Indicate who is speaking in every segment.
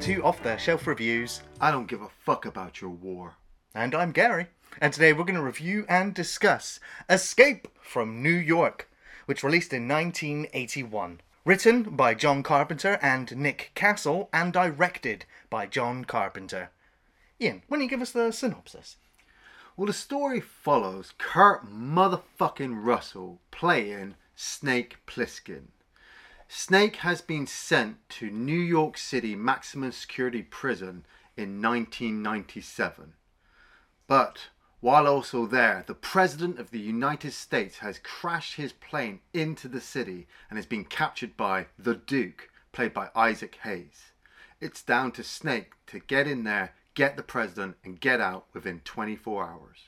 Speaker 1: to Off the Shelf Reviews.
Speaker 2: I don't give a fuck about your war.
Speaker 1: And I'm Gary. And today we're going to review and discuss Escape from New York, which released in 1981. Written by John Carpenter and Nick Castle, and directed by John Carpenter. Iain, why don't you give us the synopsis?
Speaker 2: Well, the story follows Kurt motherfucking Russell playing Snake Plissken. Snake has been sent to New York City maximum security prison in 1997. But while also there, the President of the United States has crashed his plane into the city and has been captured by the Duke, played by Isaac Hayes. It's down to Snake to get in there, get the President, and get out within 24 hours.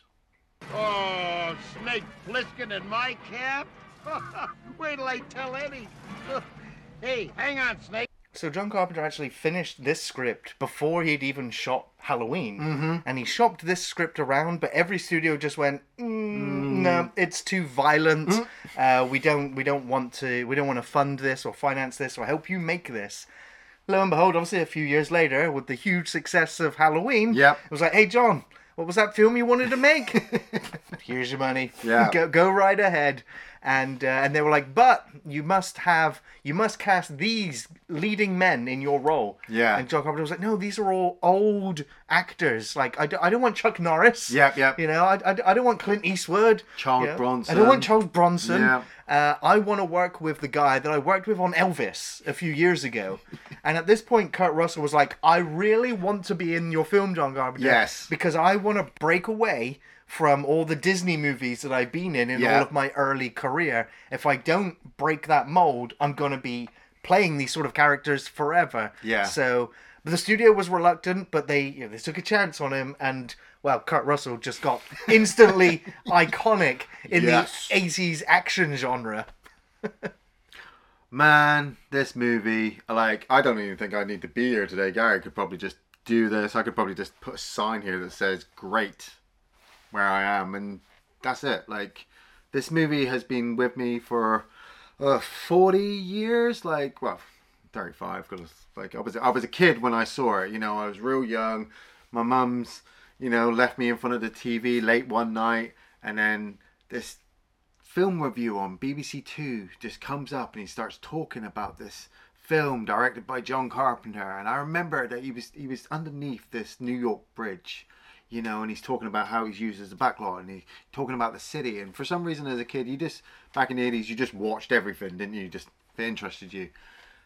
Speaker 3: Oh, Snake Plissken in my cab? Wait till I tell Eddie. hey, hang on, Snake.
Speaker 1: So John Carpenter actually finished this script before he'd even shot Halloween, and he shopped this script around. But every studio just went, mm, "No, it's too violent. Uh, we don't, we don't want to, we don't want to fund this or finance this or help you make this." Lo and behold, obviously a few years later, with the huge success of Halloween,
Speaker 2: Yep.
Speaker 1: it was like, "Hey, John." What was that film you wanted to make? Here's your money.
Speaker 2: Yeah.
Speaker 1: Go, go right ahead. And uh, and they were like, but you must have you must cast these leading men in your role.
Speaker 2: Yeah.
Speaker 1: And John Carpenter was like, no, these are all old actors. Like I, don't- I don't want Chuck Norris.
Speaker 2: Yep, yep.
Speaker 1: You know, I, I, I don't want Clint Eastwood.
Speaker 2: Charles
Speaker 1: you know?
Speaker 2: Bronson.
Speaker 1: I don't want Charles Bronson.
Speaker 2: Yeah.
Speaker 1: Uh, I want to work with the guy that I worked with on Elvis a few years ago. and at this point, Kurt Russell was like, I really want to be in your film, John Carpenter.
Speaker 2: Yes.
Speaker 1: Because I want to break away from all the Disney movies that I've been in in
Speaker 2: Yeah.
Speaker 1: all of my early career. If I don't break that mold, I'm going to be playing these sort of characters forever.
Speaker 2: Yeah.
Speaker 1: So the studio was reluctant, but they you know, they took a chance on him, and well, Kurt Russell just got instantly iconic in
Speaker 2: Yes.
Speaker 1: the '80s action genre.
Speaker 2: Man, this movie, like, I don't even think I need to be here today. Gary could probably just do this. I could probably just put a sign here that says great where I am, and that's it. Like, this movie has been with me for uh, 40 years. Like, well, 35, because, like, I was, I was a kid when I saw it. You know, I was real young. My mum's, you know, left me in front of the TV late one night, and then this film review on BBC Two just comes up and he starts talking about this film directed by John Carpenter and I remember that he was he was underneath this New York bridge you know and he's talking about how he's used as a backlot and he's talking about the city and for some reason as a kid you just back in the 80s you just watched everything didn't you just it interested you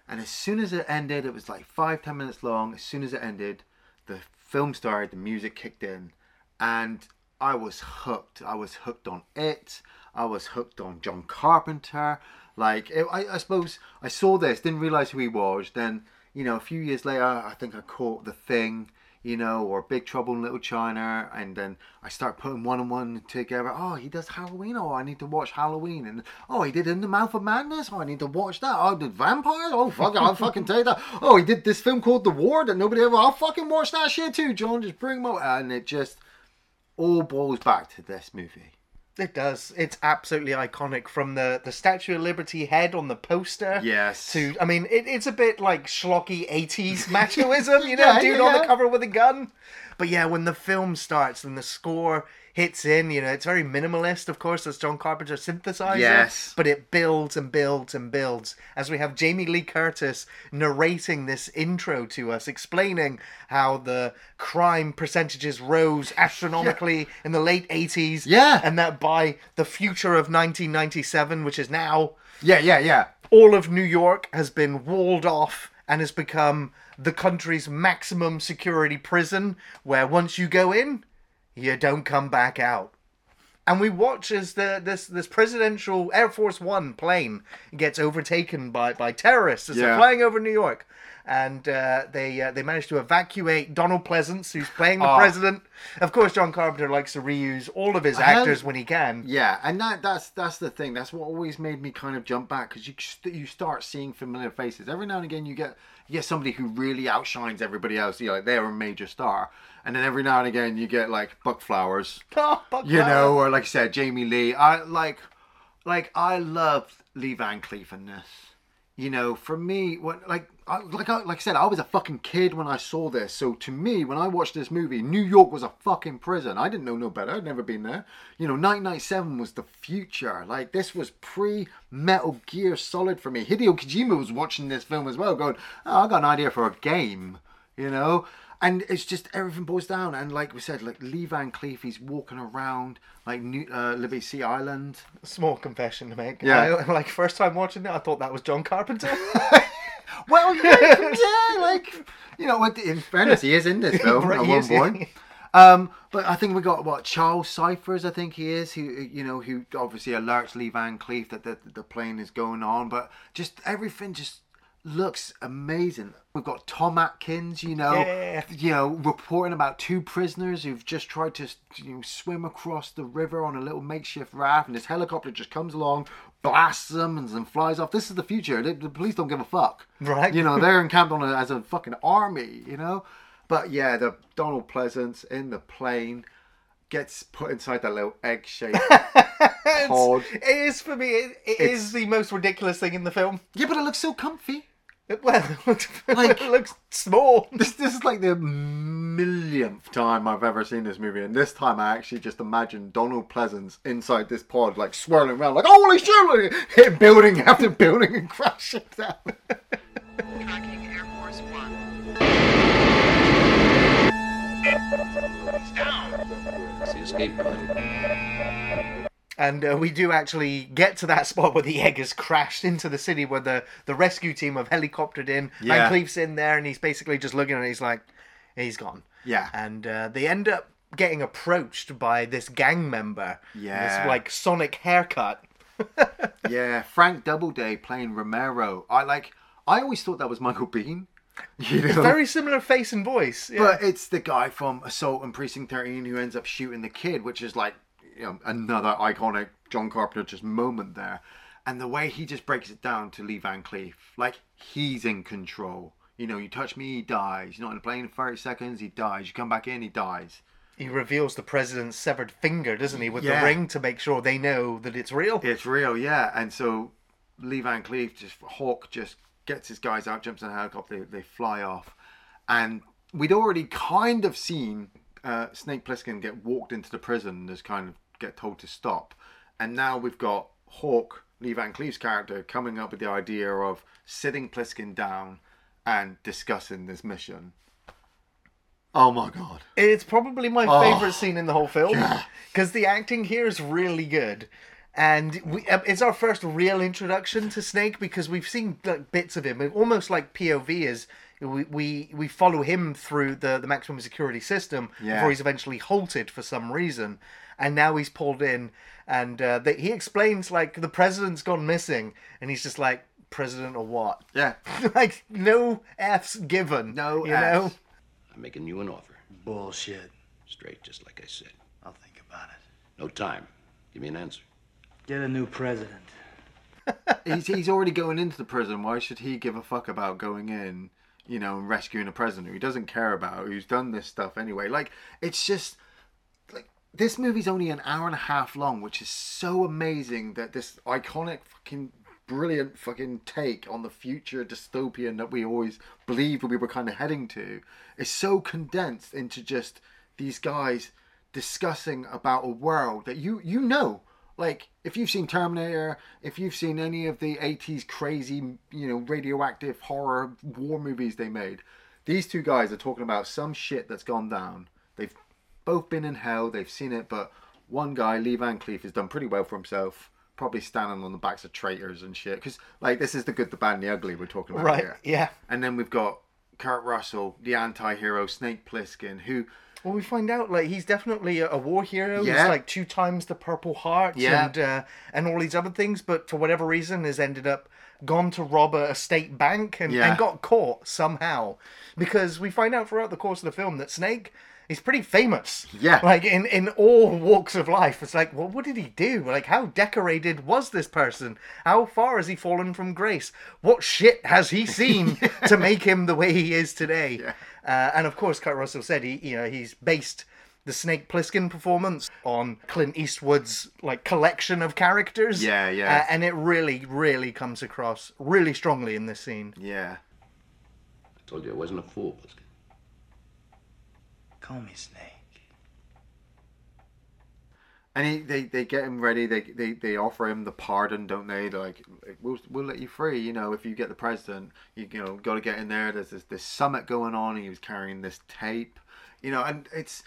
Speaker 2: and as soon as it ended it was like five ten minutes long as soon as it ended the film started the music kicked in and I was hooked. I was hooked on it. I was hooked on John Carpenter. Like it, I, I suppose I saw this, didn't realize who he was. Then you know, a few years later, I think I caught The Thing, you know, or Big Trouble in Little China, and then I start putting one and one together. Oh, he does Halloween. Oh, I need to watch Halloween. And oh, he did In the Mouth of Madness. Oh, I need to watch that. Oh, did Vampires? Oh, fuck, I'll fucking take that. Oh, he did this film called The War that nobody ever. I'll fucking watch that shit too, John. Just bring out, and it just all boils back to this movie.
Speaker 1: It does. It's absolutely iconic. From the the Statue of Liberty head on the poster.
Speaker 2: Yes.
Speaker 1: To I mean, it, it's a bit like schlocky '80s machoism, you know,
Speaker 2: Yeah,
Speaker 1: dude
Speaker 2: yeah,
Speaker 1: on the cover with a gun. But yeah, when the film starts and the score hits in, you know, it's very minimalist, of course, as John Carpenter synthesizer.
Speaker 2: Yes.
Speaker 1: But it builds and builds and builds as we have Jamie Lee Curtis narrating this intro to us, explaining how the crime percentages rose astronomically in the late 80s.
Speaker 2: Yeah.
Speaker 1: And that by the future of 1997, which is now,
Speaker 2: Yeah, yeah, yeah.
Speaker 1: all of New York has been walled off and has become the country's maximum security prison where once you go in, you don't come back out. And we watch as the this this presidential Air Force One plane gets overtaken by, by terrorists as they're flying over New York, and uh, they uh, they manage to evacuate Donald Pleasence, who's playing the
Speaker 2: Oh.
Speaker 1: president. Of course, John Carpenter likes to reuse all of his actors when he can.
Speaker 2: Yeah, and that that's that's the thing. That's what always made me kind of jump back because you you start seeing familiar faces every now and again. You get you get somebody who really outshines everybody else. You know, like they're a major star, and then every now and again you get like Buck Flowers,
Speaker 1: Oh, Buck
Speaker 2: you know, or like I said, Jamie Lee. I like like I loved Lee Van Cleef in this. you know, for me, what like I, like I, like I said, I was a fucking kid when I saw this. So to me, when I watched this movie, New York was a fucking prison. I didn't know no better. I'd never been there. You know, 1997 was the future. Like this was pre Metal Gear Solid for me. Hideo Kojima was watching this film as well, going, oh, "I got an idea for a game," you know. And it's just everything boils down, and like we said, like Lee Van Cleef, he's walking around like New uh, Liberty Sea Island.
Speaker 1: Small confession to make.
Speaker 2: Yeah.
Speaker 1: I, like first time watching it, I thought that was John Carpenter.
Speaker 2: Well, yeah, yeah, like you know, in fairness, he is in this film at one point. Um, but I think we got what Charles Cyphers, I think he is, who you know, who obviously alerts Lee Van Cleef that the, the plane is going on. But just everything just looks amazing. We've got Tom Atkins, you know,
Speaker 1: Yeah.
Speaker 2: you know, reporting about two prisoners who've just tried to you know, swim across the river on a little makeshift raft, and this helicopter just comes along, blasts them, and then flies off. This is the future. The, the police don't give a fuck,
Speaker 1: Right.
Speaker 2: You know, they're encamped on it as a fucking army, you know. But yeah, the Donald Pleasence in the plane gets put inside that little egg-shaped pod.
Speaker 1: it is for me. It, it
Speaker 2: It's-
Speaker 1: the most ridiculous thing in the film.
Speaker 2: Yeah, but it looks so comfy.
Speaker 1: Well,
Speaker 2: Like-
Speaker 1: it looks small.
Speaker 2: This this is like the millionth time I've ever seen this movie, and this time I actually just imagined Donald Pleasence inside this pod, like swirling around, like holy shit, like, hit building after building and crashing down.
Speaker 4: Tracking Air Force One.
Speaker 5: He's down. It's the escape pod.
Speaker 1: And uh, we do actually get to that spot where the egg has crashed into the city, where the, the rescue team have helicoptered in.
Speaker 2: Yeah.
Speaker 1: Van Cleef's in there, and he's basically just looking at it. He's like, he's gone.
Speaker 2: Yeah.
Speaker 1: And uh, they end up getting approached by this gang member.
Speaker 2: Yeah.
Speaker 1: This like Sonic haircut.
Speaker 2: yeah, Frank Doubleday playing Romero. I like. I always thought that was Michael Biehn. You know?
Speaker 1: Very similar face and voice. Yeah.
Speaker 2: But it's the guy from Assault and Precinct 13 who ends up shooting the kid, which is like, you know, another iconic John Carpenter just moment there. And the way he just breaks it down to Lee Van Cleef, like he's in control. You know, you touch me, he dies. You're not in the plane in 30 seconds, he dies. You come back in, he dies.
Speaker 1: he reveals the president's severed finger, doesn't he, with
Speaker 2: Yeah.
Speaker 1: the ring to make sure they know that it's real.
Speaker 2: It's real, yeah. And so Lee Van Cleef just Hawk just gets his guys out, jumps in a helicopter, they, they fly off, and we'd already kind of seen uh, Snake Plissken get walked into the prison just kind of get told to stop, and now we've got Hawk, Lee Van Cleef's character, coming up with the idea of sitting Plissken down and discussing this mission. Oh my god!
Speaker 1: It's probably my
Speaker 2: Oh.
Speaker 1: favorite scene in the whole film because the acting here is really good, and we, uh, it's our first real introduction to Snake because we've seen like, bits of him, almost like POV is. We, we we follow him through the, the maximum security system
Speaker 2: Yeah.
Speaker 1: before he's eventually halted for some reason, and now he's pulled in, and uh, they, he explains like the president's gone missing, and he's just like president or what?
Speaker 2: Yeah,
Speaker 1: like no f's given.
Speaker 2: No
Speaker 1: you
Speaker 2: Fs.
Speaker 1: know.
Speaker 5: I'm making you an offer.
Speaker 6: Bullshit.
Speaker 5: Straight, just like I said.
Speaker 6: I'll think about it.
Speaker 5: No time. Give me an answer.
Speaker 6: Get a new president.
Speaker 2: he's he's already going into the prison. Why should he give a fuck about going in, you know, rescuing a prisoner he doesn't care about, who's done this stuff anyway? Like, it's just like this movie's only an hour and a half long, which is so amazing that this iconic fucking brilliant fucking take on the future dystopian that we always believed we were kind of heading to is so condensed into just these guys discussing about a world that you you know like if you've seen terminator if you've seen any of the 80s crazy you know radioactive horror war movies they made these two guys are talking about some shit that's gone down they've both been in hell they've seen it but one guy lee van cleef has done pretty well for himself probably standing on the backs of traitors and shit because like this is the good the bad and the ugly we're talking about
Speaker 1: Right.
Speaker 2: here
Speaker 1: Yeah.
Speaker 2: and then we've got kurt russell the anti-hero snake plissken who
Speaker 1: Well, we find out like he's definitely a, a war hero.
Speaker 2: Yeah.
Speaker 1: He's like two times the Purple Heart
Speaker 2: Yeah.
Speaker 1: and uh, and all these other things, but for whatever reason has ended up gone to rob a, a state bank and,
Speaker 2: Yeah.
Speaker 1: and got caught somehow. Because we find out throughout the course of the film that Snake is pretty famous.
Speaker 2: Yeah.
Speaker 1: Like in, in all walks of life. It's like, well, what did he do? Like how decorated was this person? How far has he fallen from grace? What shit has he seen to make him the way he is today? Uh, and of course, Kurt Russell said he, you know, he's based the Snake Plissken performance on Clint Eastwood's like collection of characters.
Speaker 2: Yeah, yeah.
Speaker 1: Uh, and it really, really comes across really strongly in this scene.
Speaker 2: Yeah.
Speaker 5: I told you I wasn't a fool, Plissken.
Speaker 6: Call me Snake.
Speaker 2: And he, they, they get him ready. They, they they offer him the pardon, don't they? They're like, we'll, we'll let you free. You know, if you get the president, you, you know, got to get in there. There's this, this summit going on. He was carrying this tape, you know, and it's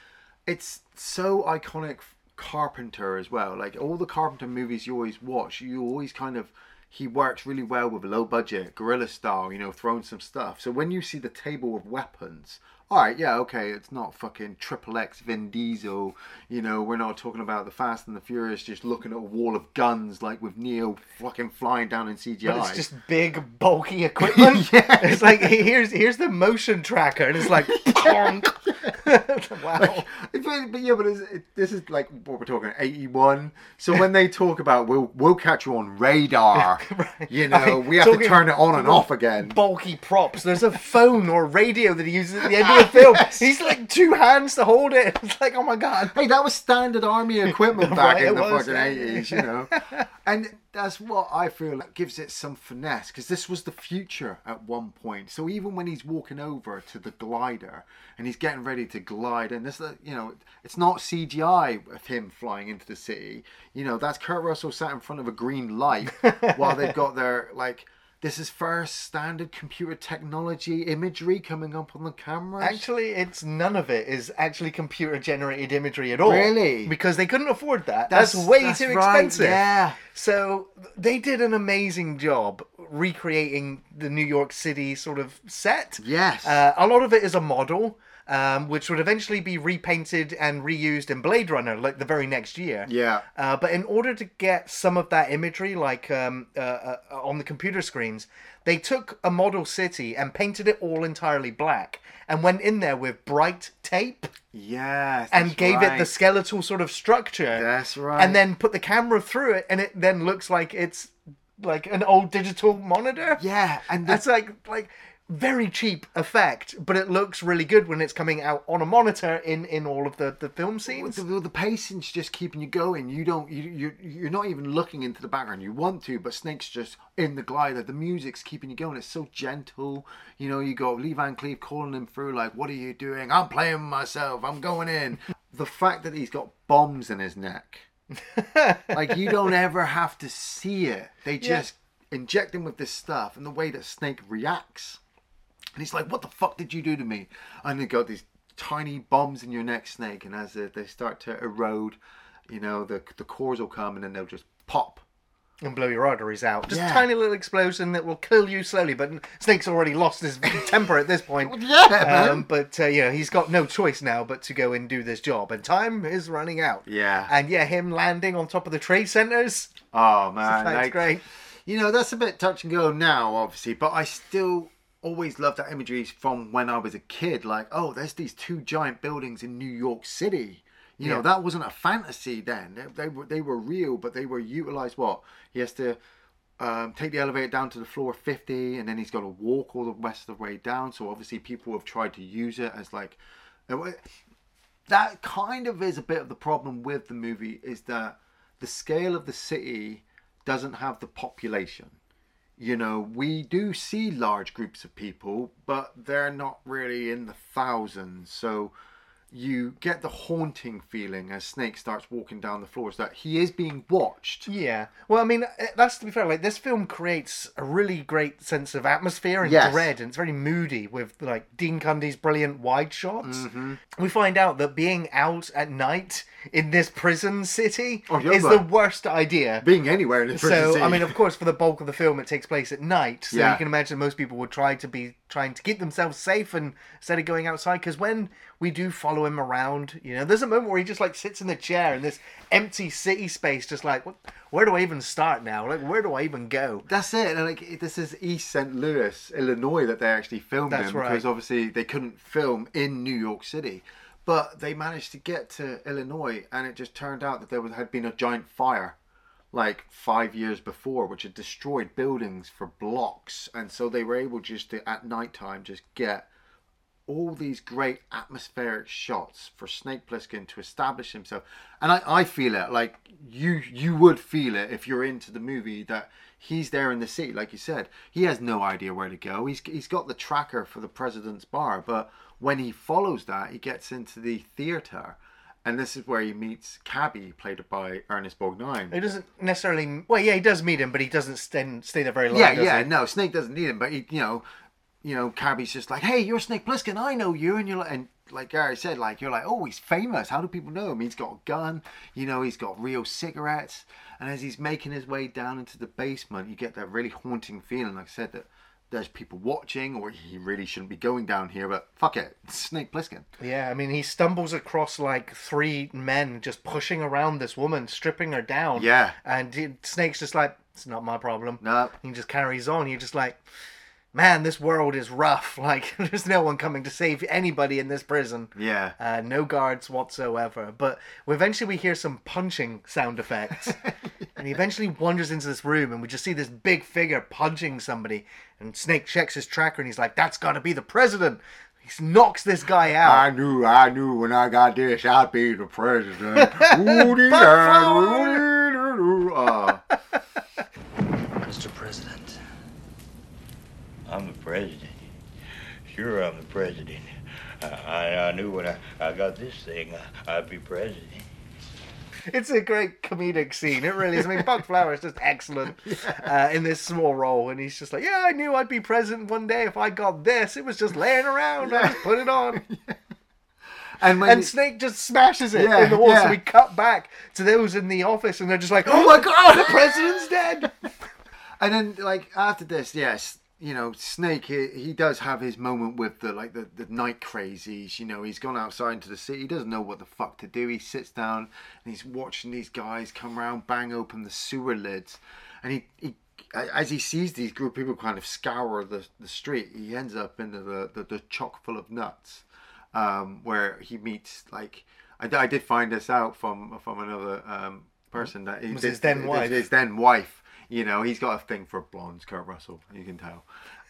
Speaker 2: it's so iconic. Carpenter as well. Like all the Carpenter movies you always watch, you always kind of he works really well with a low budget, guerrilla style, you know, throwing some stuff. So when you see the table of weapons, all right, yeah, okay, it's not fucking triple X Vin Diesel, you know, we're not talking about the Fast and the Furious just looking at a wall of guns like with Neo fucking flying down in CGI.
Speaker 1: But it's just big, bulky equipment.
Speaker 2: Yeah.
Speaker 1: It's like here's here's the motion tracker, and it's like, wow.
Speaker 2: but, but yeah, but it's, it, this is like what we're talking eighty one. So when they talk about we'll we'll catch you on radar, you know,
Speaker 1: I mean,
Speaker 2: we have to turn it on and off again.
Speaker 1: bulky props. There's a phone or radio that he uses at the end of the film. He's like two hands to hold it. It's like, oh my god.
Speaker 2: Hey, that was standard army equipment back
Speaker 1: Right,
Speaker 2: in the
Speaker 1: was,
Speaker 2: fucking
Speaker 1: yeah.
Speaker 2: eighties, you know. and that's what I feel like gives it some finesse because this was the future at one point. So even when he's walking over to the glider and he's getting ready to glide, and this, you know, it's not CGI of him flying into the city. You know, that's Kurt Russell sat in front of a green light while they've got their like. This is first standard computer technology imagery coming up on the cameras.
Speaker 1: Actually, it's none of it is actually computer generated imagery at all.
Speaker 2: Really?
Speaker 1: Because they couldn't afford that. That's, way
Speaker 2: that's
Speaker 1: too
Speaker 2: right,
Speaker 1: expensive.
Speaker 2: Yeah.
Speaker 1: So they did an amazing job recreating the New York City sort of set.
Speaker 2: Yes.
Speaker 1: Uh, a lot of it is a model, um, which would eventually be repainted and reused in Blade Runner, like the very next year.
Speaker 2: Yeah.
Speaker 1: Uh, but in order to get some of that imagery, like um, uh, uh, on the computer screens, they took a model city and painted it all entirely black, and went in there with bright tape
Speaker 2: Yes.
Speaker 1: and gave it the skeletal sort of structure.
Speaker 2: That's right.
Speaker 1: And then put the camera through it, and it then looks like it's like an old digital monitor.
Speaker 2: Yeah, and the-
Speaker 1: that's like like very cheap effect, but it looks really good when it's coming out on a monitor in in all of the the film scenes.
Speaker 2: the, the pacing's just keeping you going. You don't, you, you, you're not even looking into the background. You want to, but Snake's just in the glider. The music's keeping you going. It's so gentle. You know, you got Lee Van Cleef calling him through, like, "What are you doing? I'm playing myself. I'm going in." the fact that he's got bombs in his neck, like you don't ever have to see it. They just inject him with this stuff, and the way that Snake reacts. And he's like, "What the fuck did you do to me?" And they got these tiny bombs in your neck, Snake. And as they, start to erode, you know, the the cores will come, and then they'll just pop.
Speaker 1: and blow your arteries out. Just
Speaker 2: Yeah.
Speaker 1: a tiny little explosion that will kill you slowly. But Snake's already lost his temper at this point.
Speaker 2: Yeah, man.
Speaker 1: Um, but uh, you know he's got no choice now but to go and do this job, and time is running out.
Speaker 2: Yeah.
Speaker 1: And yeah, him landing on top of the trade centers.
Speaker 2: Oh man,
Speaker 1: That's
Speaker 2: like,
Speaker 1: great.
Speaker 2: You know, that's a bit touch and go now, obviously, but I still always loved that imagery from when I was a kid. Like, oh, there's these two giant buildings in New York City. You know, that wasn't a fantasy then. They, they were they were real, but they were utilized. What he has to um, take the elevator down to the floor 50, and then he's got to walk all the rest of the way down. So obviously, people have tried to use it as like. That kind of is a bit of the problem with the movie is that the scale of the city doesn't have the population. You know, we do see large groups of people, but they're not really in the thousands. So you get the haunting feeling as Snake starts walking down the floors that he is being watched.
Speaker 1: Yeah. Well, I mean, uh, that's to be fair. Like this film creates a really great sense of atmosphere and
Speaker 2: Yes.
Speaker 1: dread, and it's very moody with like Dean Cundey's brilliant wide shots. We find out that being out at night in this prison city
Speaker 2: Oh,
Speaker 1: is the worst idea.
Speaker 2: Being anywhere in the prison
Speaker 1: So,
Speaker 2: city.
Speaker 1: So, I mean, of course, for the bulk of the film, it takes place at night. So
Speaker 2: Yeah.
Speaker 1: you can imagine most people would try to be trying to keep themselves safe and instead of going outside. Because when we do follow him around, you know, there's a moment where he just like sits in the chair in this empty city space, just like, what, where do I even start now? Like, where do I even go?
Speaker 2: That's it. And like this is East St. Louis, Illinois, that they actually filmed
Speaker 1: That's
Speaker 2: in
Speaker 1: right.
Speaker 2: because obviously they couldn't film in New York City, but they managed to get to Illinois, and it just turned out that there was, had been a giant fire, like five years before, which had destroyed buildings for blocks, and so they were able just to at nighttime just get all these great atmospheric shots for Snake Plissken to establish himself. And I, I feel it like you you would feel it if you're into the movie that he's there in the city, like you said. He has no idea where to go. He's he's got the tracker for the president's bar, but when he follows that, he gets into the theater. And this is where he meets Cabby, played by Ernest Borgnine.
Speaker 1: He doesn't necessarily. Well, yeah, he does meet him, but he doesn't stay, stay there very long.
Speaker 2: Yeah, yeah,
Speaker 1: he?
Speaker 2: no, Snake doesn't need him, but he, you know, you know, Cabby's just like, hey, you're Snake Plissken, I know you, and you're like, and like Gary said, like you're like, oh, he's famous. How do people know him? He's got a gun, you know, he's got real cigarettes, and as he's making his way down into the basement, you get that really haunting feeling. Like I said, that there's people watching, or he really shouldn't be going down here, but fuck it, Snake Plissken.
Speaker 1: Yeah, I mean, he stumbles across like three men just pushing around this woman, stripping her down.
Speaker 2: Yeah.
Speaker 1: And Snake's just like, it's not my problem.
Speaker 2: No.
Speaker 1: He just carries on. You're just like, man, this world is rough. Like, there's no one coming to save anybody in this prison.
Speaker 2: Yeah.
Speaker 1: Uh, no guards whatsoever. But eventually we hear some punching sound effects. and he eventually wanders into this room and we just see this big figure punching somebody. And Snake checks his tracker and he's like, that's got to be the president. He knocks this guy out.
Speaker 2: I knew, I knew when I got this, I'd be the president. Uh,
Speaker 6: Mr. President.
Speaker 7: I'm the president. Sure, I'm the president. I, I, I knew when I, I got this thing, I, I'd be president.
Speaker 1: It's a great comedic scene. It really is. I mean, Buck Flower is just excellent uh, in this small role. And he's just like, yeah, I knew I'd be president one day if I got this. It was just laying around. I just put it on.
Speaker 2: and when
Speaker 1: And
Speaker 2: you-
Speaker 1: Snake just smashes it
Speaker 2: Yeah,
Speaker 1: in the wall.
Speaker 2: yeah.
Speaker 1: So we cut back to those in the office, and they're just like,
Speaker 2: Oh my God!
Speaker 1: the president's dead!"
Speaker 2: And then, like after this, yes, you know, Snake he, he does have his moment with the like the, the night crazies. You know, he's gone outside into the city. He doesn't know what the fuck to do. He sits down and he's watching these guys come around, bang open the sewer lids, and he. he as he sees these group of people kind of scour the, the street, he ends up into the, the, the chock full of nuts, um, where he meets like I did find this out from from another um, person that he,
Speaker 1: Was his then wife.
Speaker 2: His then wife. You know, he's got a thing for blondes, Kurt Russell. You can tell.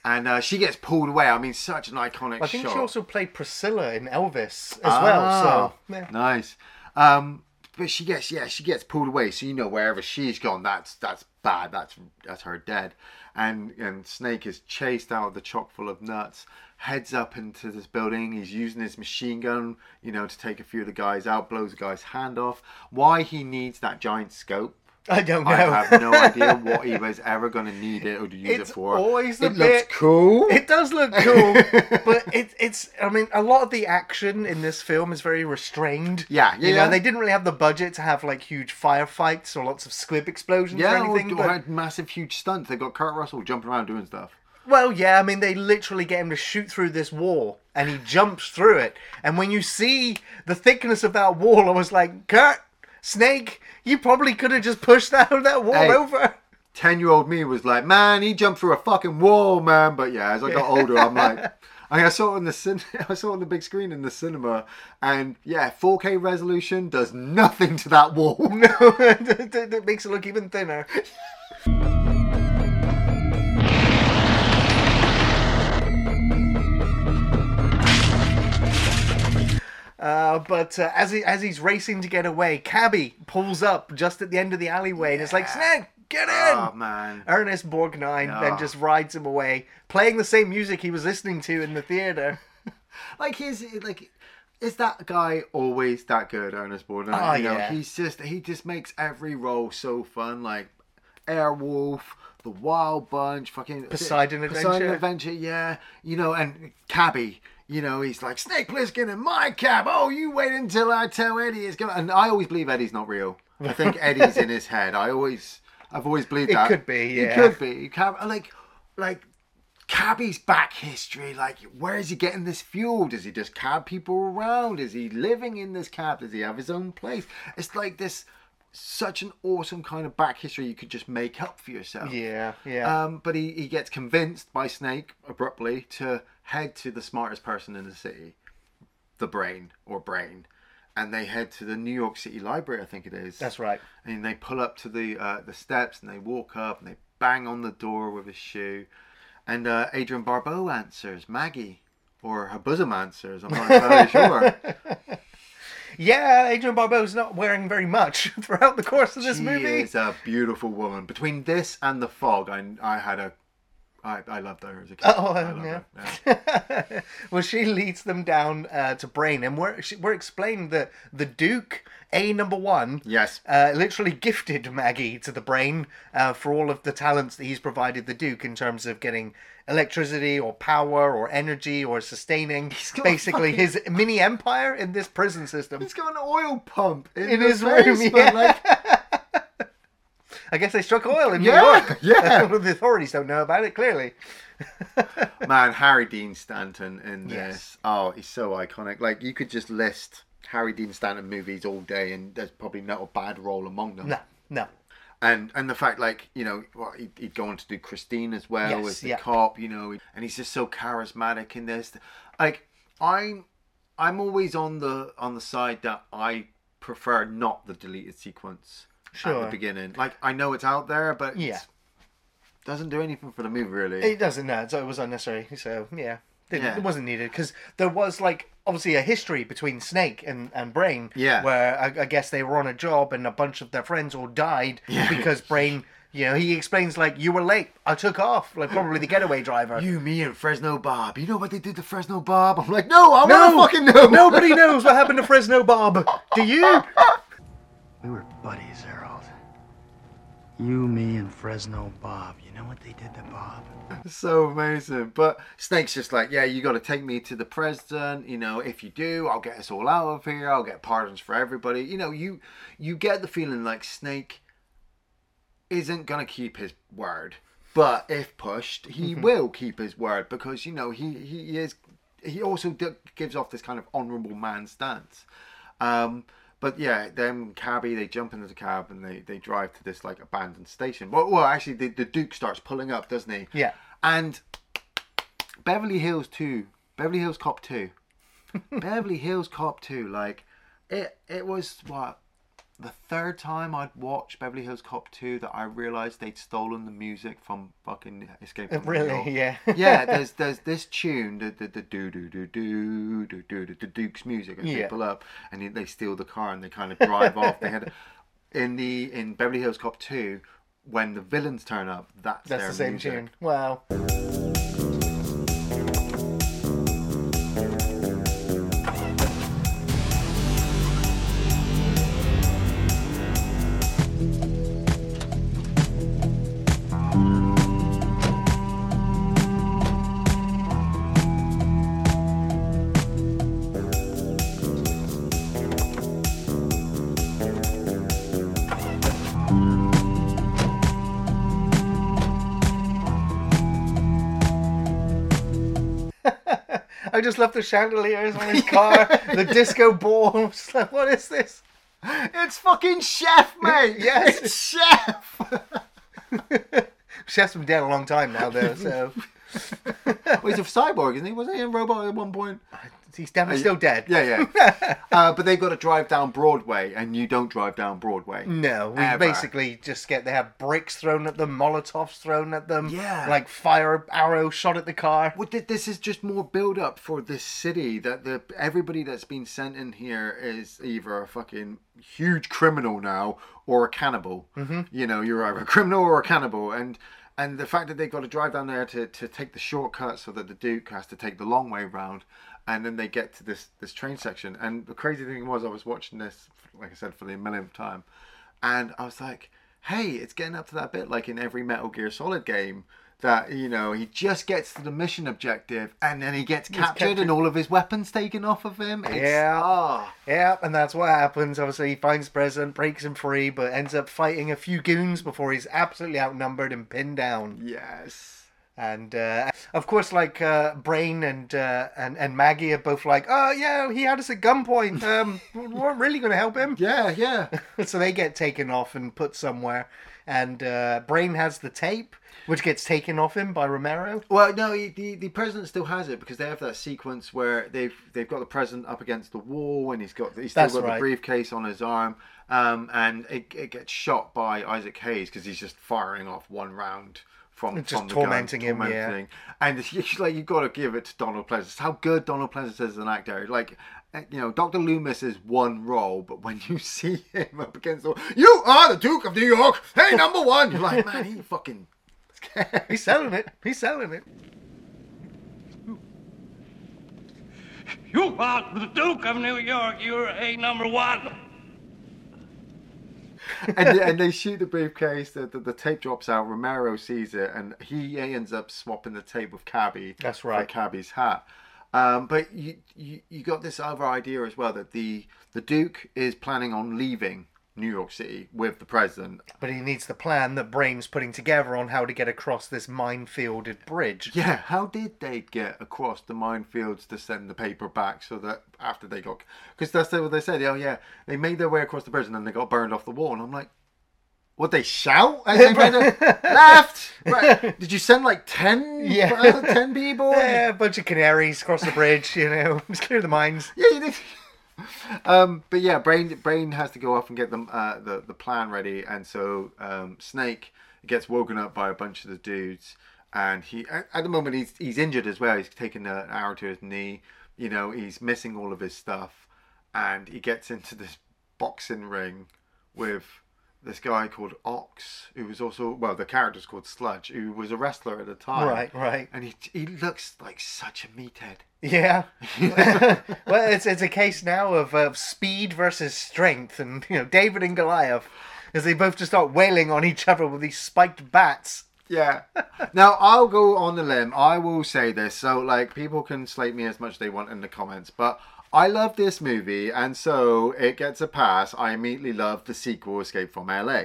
Speaker 2: And uh, she gets pulled away. I mean, such an iconic
Speaker 1: I think
Speaker 2: shot.
Speaker 1: she also played Priscilla in Elvis as well.
Speaker 2: Ah,
Speaker 1: So yeah.
Speaker 2: nice. Um, but she gets yeah, she gets pulled away. So you know wherever she's gone, that's that's bad. That's that's her dead. And and Snake is chased out of the chock full of nuts. Heads up into this building. He's using his machine gun, you know, to take a few of the guys out. Blows the guy's hand off. Why he needs that giant scope
Speaker 1: I don't know.
Speaker 2: I have no idea what he was ever going to need it or to use
Speaker 1: It's
Speaker 2: it for.
Speaker 1: always the
Speaker 2: it looks
Speaker 1: bit-
Speaker 2: cool.
Speaker 1: It does look cool, but it, it's. I mean, a lot of the action in this film is very restrained.
Speaker 2: Yeah,
Speaker 1: you
Speaker 2: yeah.
Speaker 1: know, they didn't really have the budget to have like huge firefights or lots of squib explosions
Speaker 2: yeah,
Speaker 1: or anything. but-
Speaker 2: had massive, huge stunts. They got Kurt Russell jumping around doing stuff.
Speaker 1: Well, yeah, I mean, they literally get him to shoot through this wall, and he jumps through it. And when you see the thickness of that wall, I was like, Kurt, Snake, you probably could have just pushed that that wall
Speaker 2: Hey.
Speaker 1: over.
Speaker 2: Ten year old me was like, man, he jumped through a fucking wall, man. But yeah, as I got older, I'm like, I, mean, I saw it on the cin- I saw it on the big screen in the cinema, and yeah, 4K resolution does nothing to that wall.
Speaker 1: No, it makes it look even thinner. Uh, but uh, as he as he's racing to get away, Cabby pulls up just at the end of the alleyway and it's like, Snake, get in!
Speaker 2: oh man,
Speaker 1: Ernest Borgnine then just rides him away, playing the same music he was listening to in the theater.
Speaker 2: like his like. Is that guy always that good, Ernest Borgnine?
Speaker 1: Oh,
Speaker 2: you know,
Speaker 1: yeah.
Speaker 2: he's just he just makes every role so fun. Like Airwolf, The Wild Bunch, fucking
Speaker 1: Poseidon Adventure.
Speaker 2: Poseidon
Speaker 1: Adventure.
Speaker 2: Adventure, yeah. You know, and Cabby, you know, he's like Snake Plissken in my cab. Oh, you wait until I tell Eddie it's going. And I always believe Eddie's not real. I think Eddie's in his head. I always, I've always believed that
Speaker 1: It
Speaker 2: that.
Speaker 1: could be, yeah.
Speaker 2: It could be. Cab, like, like. Cabby's back history, like where is he getting this fuel? Does he just cab people around? Is he living in this cab? Does he have his own place? It's like this such an awesome kind of back history you could just make up for yourself.
Speaker 1: Yeah, yeah.
Speaker 2: Um, but he, he gets convinced by Snake abruptly to head to the smartest person in the city, the brain or brain, and they head to the New York City Library, I think it is.
Speaker 1: That's right.
Speaker 2: And they pull up to the uh, the steps and they walk up and they bang on the door with a shoe, and uh, Adrienne Barbeau answers, Maggie. or her bosom answers. I'm not entirely sure.
Speaker 1: Yeah, Adrienne Barbeau is not wearing very much throughout the course of this
Speaker 2: she
Speaker 1: movie.
Speaker 2: is a beautiful woman. Between this and the fog, I I had a I, I loved her as a kid.
Speaker 1: Oh, um, yeah.
Speaker 2: her, yeah.
Speaker 1: well, she leads them down uh, to Brain, and we're she, we're explaining that the Duke, A number one,
Speaker 2: Yes.
Speaker 1: uh, literally gifted Maggie to the Brain uh, for all of the talents that he's provided the Duke in terms of getting electricity or power or energy or sustaining basically
Speaker 2: fucking-
Speaker 1: his mini empire in this prison system.
Speaker 2: He's got an oil pump in,
Speaker 1: In his room,
Speaker 2: basement,
Speaker 1: yeah.
Speaker 2: like,
Speaker 1: I guess they struck oil in
Speaker 2: Yeah,
Speaker 1: New York.
Speaker 2: yeah.
Speaker 1: the authorities don't know about it clearly.
Speaker 2: man, Harry Dean Stanton in
Speaker 1: Yes.
Speaker 2: this. Oh, he's so iconic. Like you could just list Harry Dean Stanton movies all day, and there's probably not a bad role among them.
Speaker 1: No, no.
Speaker 2: and and the fact like you know well, he'd, he'd go on to do Christine as well
Speaker 1: Yes,
Speaker 2: as the
Speaker 1: yeah.
Speaker 2: cop you know and he's just so charismatic in this like I'm I'm always on the on the side that I prefer not the deleted sequence at
Speaker 1: Sure.
Speaker 2: the beginning like I know it's out there but
Speaker 1: Yeah.
Speaker 2: doesn't do anything for the movie really
Speaker 1: It doesn't no, so it was unnecessary. So yeah,
Speaker 2: Yeah.
Speaker 1: it wasn't needed because there was like obviously a history between Snake and, and Brain.
Speaker 2: Yeah.
Speaker 1: where I, I guess they were on a job and a bunch of their friends all died
Speaker 2: Yeah.
Speaker 1: because Brain. You know, he explains like you were late. I took off, like probably the getaway driver.
Speaker 2: you me and Fresno Bob you know what they did to Fresno Bob I'm like no I
Speaker 1: no,
Speaker 2: want to fucking know
Speaker 1: Nobody knows what happened to Fresno Bob. Do you?
Speaker 6: We were buddies, Harold. You, me, and Fresno Bob. You know what they did to Bob?
Speaker 2: so amazing. But Snake's just like, yeah, you got to take me to the president. You know, if you do, I'll get us all out of here. I'll get pardons for everybody. You know, you you get the feeling like Snake isn't gonna keep his word, but if pushed, he will keep his word because you know he he is. He also d- gives off this kind of honourable man stance. Um, but yeah, them cabby they jump into the cab and they, they drive to this like abandoned station. Well, well actually, the, the Duke starts pulling up, doesn't he?
Speaker 1: Yeah.
Speaker 2: And Beverly Hills 2, Beverly Hills Cop 2, Beverly Hills Cop 2, like it it was what the third time I'd watched Beverly Hills Cop 2 that I realized they'd stolen the music from fucking Escape from New
Speaker 1: Really?
Speaker 2: York.
Speaker 1: Yeah.
Speaker 2: yeah, there's there's this tune, the the the do do do do do do do the Duke's music, and
Speaker 1: Yeah.
Speaker 2: people up, and they- steal the car and they kind of drive off. They had in the in Beverly Hills Cop 2 when the villains turn up. That's
Speaker 1: That's the same
Speaker 2: music.
Speaker 1: tune. Wow. I just love the chandeliers on his car, the disco ball. I'm just like, what is this?
Speaker 2: It's fucking Chef, mate.
Speaker 1: Yes.
Speaker 2: it's Chef.
Speaker 1: Chef's been dead a long time now, though, so
Speaker 2: well, he's a cyborg, isn't he? Wasn't he a robot at one point?
Speaker 1: He's definitely still dead.
Speaker 2: Yeah, yeah. uh, but they've got to drive down Broadway, and you don't drive down Broadway.
Speaker 1: No, we
Speaker 2: Ever.
Speaker 1: basically just get they have bricks thrown at them, molotovs thrown at them,
Speaker 2: Yeah.
Speaker 1: like fire arrow shot at the car.
Speaker 2: Well, this is just more build up for this city that the everybody that's been sent in here is either a fucking huge criminal now or a cannibal. Mm-hmm. You know, you're either a criminal or a cannibal, and and the fact that they've got to drive down there to, to take the shortcut so that the Duke has to take the long way round, and then they get to this this train section. And the crazy thing was, I was watching this, like I said, for the millionth time, and I was like, hey, it's getting up to that bit like in every Metal Gear Solid game that you know he just gets to the mission objective and then he gets captured,
Speaker 1: captured.
Speaker 2: and all of his weapons taken off of him. It's,
Speaker 1: Yeah.
Speaker 2: ah.
Speaker 1: Yeah, and that's what happens. Obviously, he finds president, breaks him free, but ends up fighting a few goons before he's absolutely outnumbered and pinned down.
Speaker 2: yes.
Speaker 1: And uh, of course, like uh, Brain and uh, and and Maggie are both like, "Oh yeah, he had us at gunpoint. Um, we weren't really going to help him."
Speaker 2: Yeah, yeah.
Speaker 1: so they get taken off and put somewhere. And uh, Brain has the tape, which gets taken off him by Romero.
Speaker 2: Well, no, he, the the president still has it because they have that sequence where they've they've got the president up against the wall and he's got he's still
Speaker 1: That's
Speaker 2: got
Speaker 1: right.
Speaker 2: the briefcase on his arm, um, and it, it gets shot by Isaac Hayes because he's just firing off one round from
Speaker 1: Just
Speaker 2: from the
Speaker 1: tormenting
Speaker 2: gun,
Speaker 1: him, yeah.
Speaker 2: And it's, it's like you've got to give it to Donald Pleasence. How good Donald Pleasence is as an actor. Like eh, you know, Doctor Loomis is one role, but when you see him up against the, you are the Duke of New York. Hey, number one. You're like, man, he fucking.
Speaker 1: He's selling it. He's selling it.
Speaker 8: You are the Duke of New York. You're a number one.
Speaker 2: And, and they shoot the briefcase. The, the, the tape drops out. Romero sees it, and he ends up swapping the tape with Cabby.
Speaker 1: That's
Speaker 2: For
Speaker 1: right.
Speaker 2: Cabby's hat. Um, but you, you you got this other idea as well that the the Duke is planning on leaving New York City with the president.
Speaker 1: But he needs the plan that Brain's putting together on how to get across this minefielded bridge.
Speaker 2: Yeah, how did they get across the minefields to send the paper back so that after they got because that's what they said. Oh yeah, they made their way across the bridge and then they got burned off the wall. And I'm like, what they shout? as they made it? left. Right. Did you send like ten?
Speaker 1: Yeah.
Speaker 2: uh, ten people.
Speaker 1: Yeah, a bunch of canaries across the bridge, you know, just clear the mines.
Speaker 2: Yeah, you did. Um, but yeah, Brain Brain has to go off and get them uh, the the plan ready, and so um, Snake gets woken up by a bunch of the dudes, and he at, at the moment he's he's injured as well. He's taken an arrow to his knee. You know, he's missing all of his stuff, and he gets into this boxing ring with this guy called Ox, who was also well, the character's called Sludge, who was a wrestler at the time.
Speaker 1: Right, right.
Speaker 2: And he he looks like such a meathead.
Speaker 1: Yeah. well, it's it's a case now of uh, speed versus strength, and you know David and Goliath, as they both just start wailing on each other with these spiked bats.
Speaker 2: Yeah. now I'll go on the limb. I will say this. So like people can slate me as much as they want in the comments, but I love this movie, and so it gets a pass. I immediately love the sequel, Escape from LA.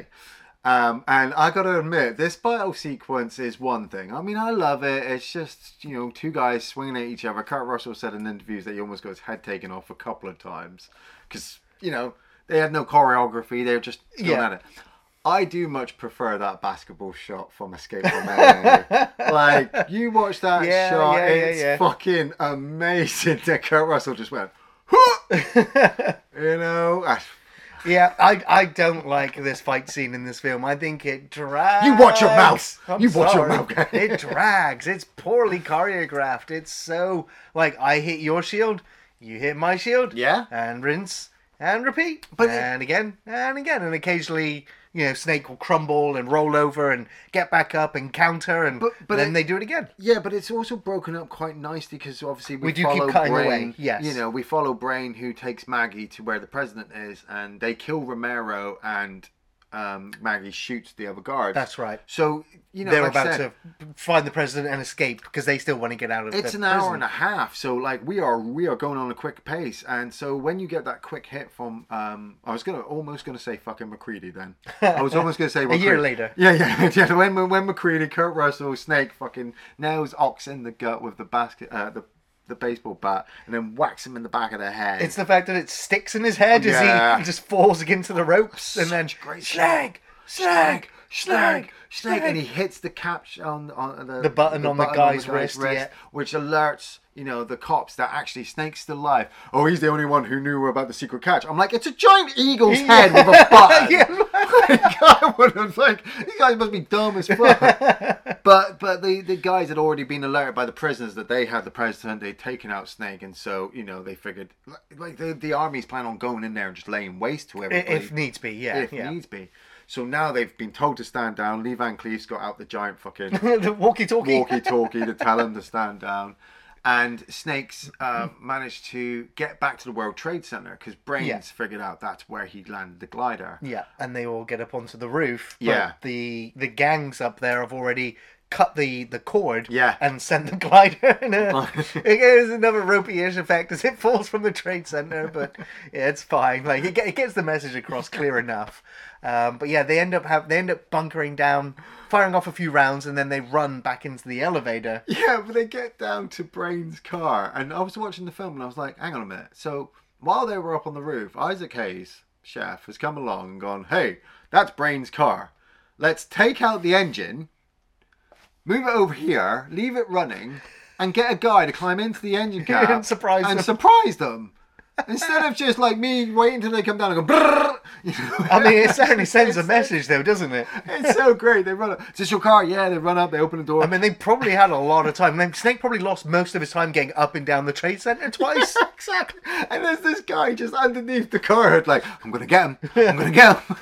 Speaker 2: Um, and I gotta admit, this battle sequence is one thing. I mean, I love it. It's just you know two guys swinging at each other. Kurt Russell said in interviews that he almost got his head taken off a couple of times because you know they had no choreography. They were just going
Speaker 1: Yeah.
Speaker 2: at it. I do much prefer that basketball shot from Escape from LA. like you watch that
Speaker 1: Yeah,
Speaker 2: shot,
Speaker 1: yeah,
Speaker 2: it's
Speaker 1: yeah.
Speaker 2: fucking amazing. That Kurt Russell just went, you know. I-
Speaker 1: Yeah, I I don't like this fight scene in this film. I think it drags.
Speaker 2: You watch your mouth.
Speaker 1: I'm
Speaker 2: You watch your mouth.
Speaker 1: it drags. It's poorly choreographed. It's so like I hit your shield, you hit my shield.
Speaker 2: Yeah.
Speaker 1: And rinse and repeat.
Speaker 2: But it-
Speaker 1: and again and again and occasionally. You know, Snake will crumble and roll over and get back up and counter, and
Speaker 2: But- but
Speaker 1: then
Speaker 2: it-
Speaker 1: they do it again.
Speaker 2: Yeah, but it's also broken up quite nicely because obviously we,
Speaker 1: We do keep
Speaker 2: follow
Speaker 1: cutting
Speaker 2: Brain.
Speaker 1: away, yes.
Speaker 2: You know, we follow Brain who takes Maggie to where the president is, and they kill Romero, and um, Maggie shoots the other guards.
Speaker 1: That's right.
Speaker 2: So you know,
Speaker 1: They're
Speaker 2: like
Speaker 1: about
Speaker 2: said,
Speaker 1: to find the president and escape because they still want to get out of. The It's
Speaker 2: an hour and a half, so like we are we are going on a quick pace, and so when you get that quick hit from, um, I was gonna almost gonna say fucking MacReady then. I was almost gonna say
Speaker 1: A year later.
Speaker 2: Yeah, yeah, yeah. When when when MacReady, Kurt Russell, Snake fucking nails Ox in the gut with the basket, uh, the the baseball bat, and then whacks him in the back of the head.
Speaker 1: It's the fact that it sticks in his head
Speaker 2: Yeah.
Speaker 1: as he just falls against the ropes, and then
Speaker 2: great
Speaker 1: snag, snag, snag,
Speaker 2: snake, and he hits the catch on on the,
Speaker 1: The button on the guy's wrist, yeah.
Speaker 2: which alerts you know the cops that actually Snake's still alive. Oh, he's the only one who knew about the secret catch. I'm like, it's a giant eagle's head with a button.
Speaker 1: Yeah,
Speaker 2: I would have like these guys must be dumb as fuck. but but the the guys had already been alerted by the prisoners that they had the president. They'd taken out Snake, and so you know they figured like, the the army's plan on going in there and just laying waste to everybody
Speaker 1: if needs be, yeah,
Speaker 2: if
Speaker 1: yeah.
Speaker 2: needs be. So now they've been told to stand down. Lee Van Cleef's got out the giant fucking
Speaker 1: the walkie-talkie.
Speaker 2: walkie-talkie to tell them to stand down. And Snakes uh, managed to get back to the World Trade Center because Brains
Speaker 1: Yeah.
Speaker 2: figured out that's where he landed the glider.
Speaker 1: Yeah, and they all get up onto the roof. but
Speaker 2: Yeah.
Speaker 1: the the gangs up there have already cut the the cord.
Speaker 2: Yeah.
Speaker 1: and sent the glider. In a, it is another ropey-ish effect as it falls from the trade center, but yeah, it's fine. Like it, it gets the message across clear enough. Um, but yeah, they end up have they end up bunkering down, firing off a few rounds, and then they run back into the elevator.
Speaker 2: Yeah, but they get down to Brain's car, and I was watching the film, and I was like, "Hang on a minute." So while they were up on the roof, Isaac Hayes, chef, has come along and gone, "Hey, that's Brain's car. Let's take out the engine, move it over here, leave it running, and get a guy to climb into the engine
Speaker 1: And surprise
Speaker 2: and
Speaker 1: them."
Speaker 2: surprise them." Instead of just like me waiting till they come down and go. Brrr, you know?
Speaker 1: I mean, it certainly sends a message, though, doesn't it?
Speaker 2: It's so great. They run up. Is this your car? Yeah. They run up. They open the door.
Speaker 1: I mean, they probably had a lot of time. I mean, Snake probably lost most of his time getting up and down the trade center twice.
Speaker 2: exactly. And there's this guy just underneath the car like, I'm gonna get him. I'm gonna get him.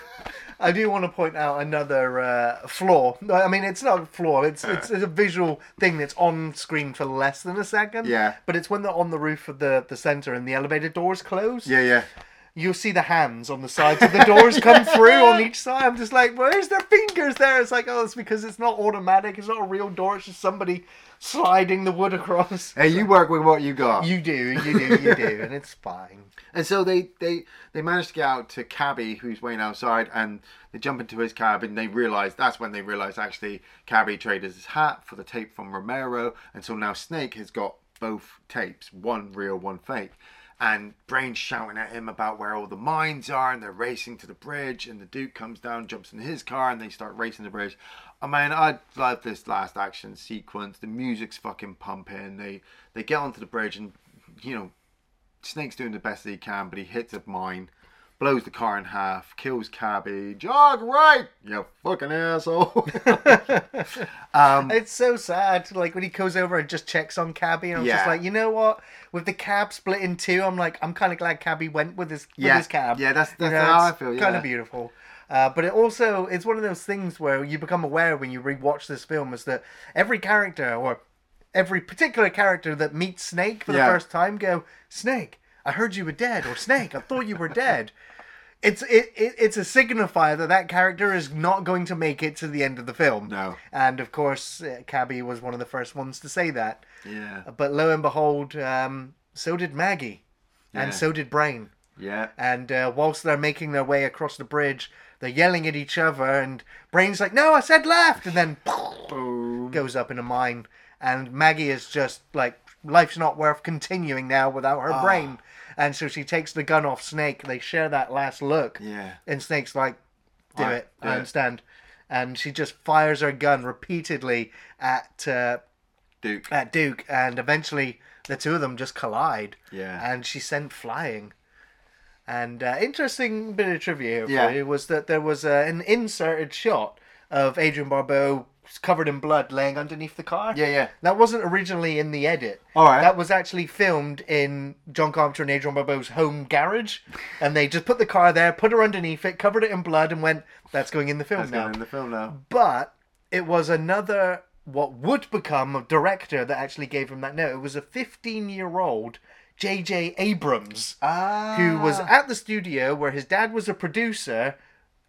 Speaker 1: I do want to point out another uh, flaw. I mean, it's not a flaw. It's, it's it's a visual thing that's on screen for less than a second.
Speaker 2: Yeah.
Speaker 1: But it's when they're on the roof of the the center and the elevator doors close.
Speaker 2: Yeah, yeah.
Speaker 1: You'll see the hands on the sides of the doors come through on each side. I'm just like, where's their fingers there? It's like, oh, it's because it's not automatic. It's not a real door. It's just somebody sliding the wood across.
Speaker 2: Hey, you work with what you got.
Speaker 1: You do, you do, you do, and it's fine.
Speaker 2: And so they they they manage to get out to Cabby, who's waiting outside, and they jump into his cab, and they realize that's when they realize actually Cabby traded his hat for the tape from Romero, and so now Snake has got both tapes, one real, one fake. And Brain's shouting at him about where all the mines are, and they're racing to the bridge. And the Duke comes down, jumps in his car, and they start racing the bridge. Oh, I mean, I love this last action sequence. The music's fucking pumping. They they get onto the bridge, and you know, Snake's doing the best that he can, but he hits a mine, blows the car in half, kills Cabby. Jog right, you fucking asshole. um,
Speaker 1: It's so sad. Like when he goes over and just checks on Cabby, and I'm just like, you know what? With the cab split in two, I'm like, I'm kind of glad Cabby went with his with
Speaker 2: Yeah.
Speaker 1: his cab.
Speaker 2: Yeah, that's-
Speaker 1: You
Speaker 2: that's how I feel,
Speaker 1: Kind of beautiful. Uh, but it also it's one of those things where you become aware when you rewatch this film is that every character or every particular character that meets Snake for the
Speaker 2: Yeah.
Speaker 1: first time go, Snake, I heard you were dead, or Snake, I thought you were dead. It's it, it it's a signifier that that character is not going to make it to the end of the film.
Speaker 2: No.
Speaker 1: And of course, uh, Cabby was one of the first ones to say that.
Speaker 2: yeah,
Speaker 1: But lo and behold, um, so did Maggie, and so did Brain.
Speaker 2: yeah.
Speaker 1: And uh, whilst they're making their way across the bridge, they're yelling at each other, and Brain's like, "No, I said left," and then goes up in a mine. And Maggie is just like, "Life's not worth continuing now without her
Speaker 2: Ah.
Speaker 1: brain." And so she takes the gun off Snake. They share that last look.
Speaker 2: Yeah.
Speaker 1: And Snake's like, "Do
Speaker 2: Alright,
Speaker 1: it.
Speaker 2: do
Speaker 1: I
Speaker 2: it."
Speaker 1: understand." And she just fires her gun repeatedly at uh,
Speaker 2: Duke.
Speaker 1: at Duke, and eventually the two of them just collide.
Speaker 2: Yeah.
Speaker 1: And she's sent flying. And uh, interesting bit of trivia here
Speaker 2: Yeah.
Speaker 1: for you was that there was uh, an inserted shot of Adrienne Barbeau covered in blood laying underneath the car.
Speaker 2: Yeah, yeah.
Speaker 1: That wasn't originally in the edit.
Speaker 2: All right.
Speaker 1: That was actually filmed in John Carpenter and Adrienne Barbeau's home garage, and they just put the car there, put her underneath it, covered it in blood, and went, "That's going in the film
Speaker 2: That's
Speaker 1: now."
Speaker 2: going in the film now.
Speaker 1: but it was another what would become a director that actually gave him that note. It was a 15 year old J.J. Abrams
Speaker 2: Ah.
Speaker 1: who was at the studio where his dad was a producer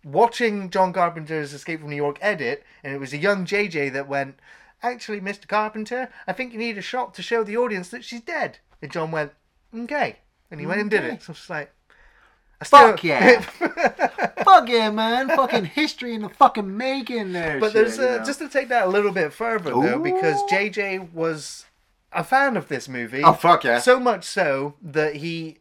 Speaker 1: watching John Carpenter's Escape from New York edit, and it was a young JJ that went, Actually, Mr. Carpenter, I think you need a shot to show the audience that she's dead. And John went, Okay. And he went and did it. So it's like, I
Speaker 2: Fuck yeah. Fuck yeah, man. Fucking history in the fucking making there.
Speaker 1: But
Speaker 2: shit,
Speaker 1: there's
Speaker 2: you
Speaker 1: uh,
Speaker 2: know.
Speaker 1: just to take that a little bit further though, because
Speaker 2: Ooh.
Speaker 1: JJ was a fan of this movie.
Speaker 2: Oh, fuck yeah.
Speaker 1: So much so that he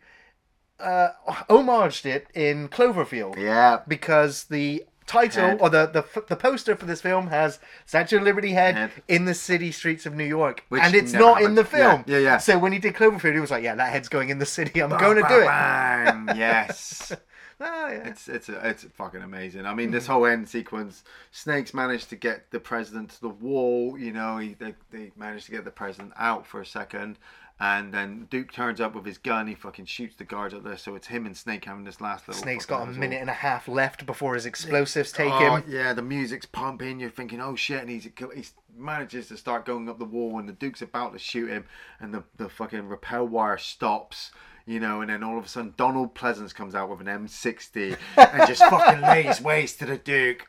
Speaker 1: uh, homaged it in Cloverfield.
Speaker 2: Yeah.
Speaker 1: Because the title
Speaker 2: Head.
Speaker 1: or the, the the poster for this film has Statue of Liberty head,
Speaker 2: Head.
Speaker 1: in the city streets of New York,
Speaker 2: Which
Speaker 1: and it's not in the film.
Speaker 2: Yeah, yeah, yeah.
Speaker 1: So when he did Cloverfield, he was like, "Yeah, that head's going in the city. I'm going to do it."
Speaker 2: Bam, yes.
Speaker 1: Oh, yeah.
Speaker 2: It's it's a, it's fucking amazing. I mean, this whole end sequence, Snake's managed to get the president to the wall. You know, he they, they managed to get the president out for a second, and then Duke turns up with his gun. He fucking shoots the guards up there. So it's him and Snake having this last little.
Speaker 1: Snake's got a minute and a half left before his explosives oh, take
Speaker 2: Oh,
Speaker 1: him.
Speaker 2: yeah, the music's pumping. You're thinking, oh shit, and he's he manages to start going up the wall, and the Duke's about to shoot him, and the the fucking rappel wire stops. You know, and then all of a sudden Donald Pleasence comes out with an M60 and just fucking lays waste to the Duke.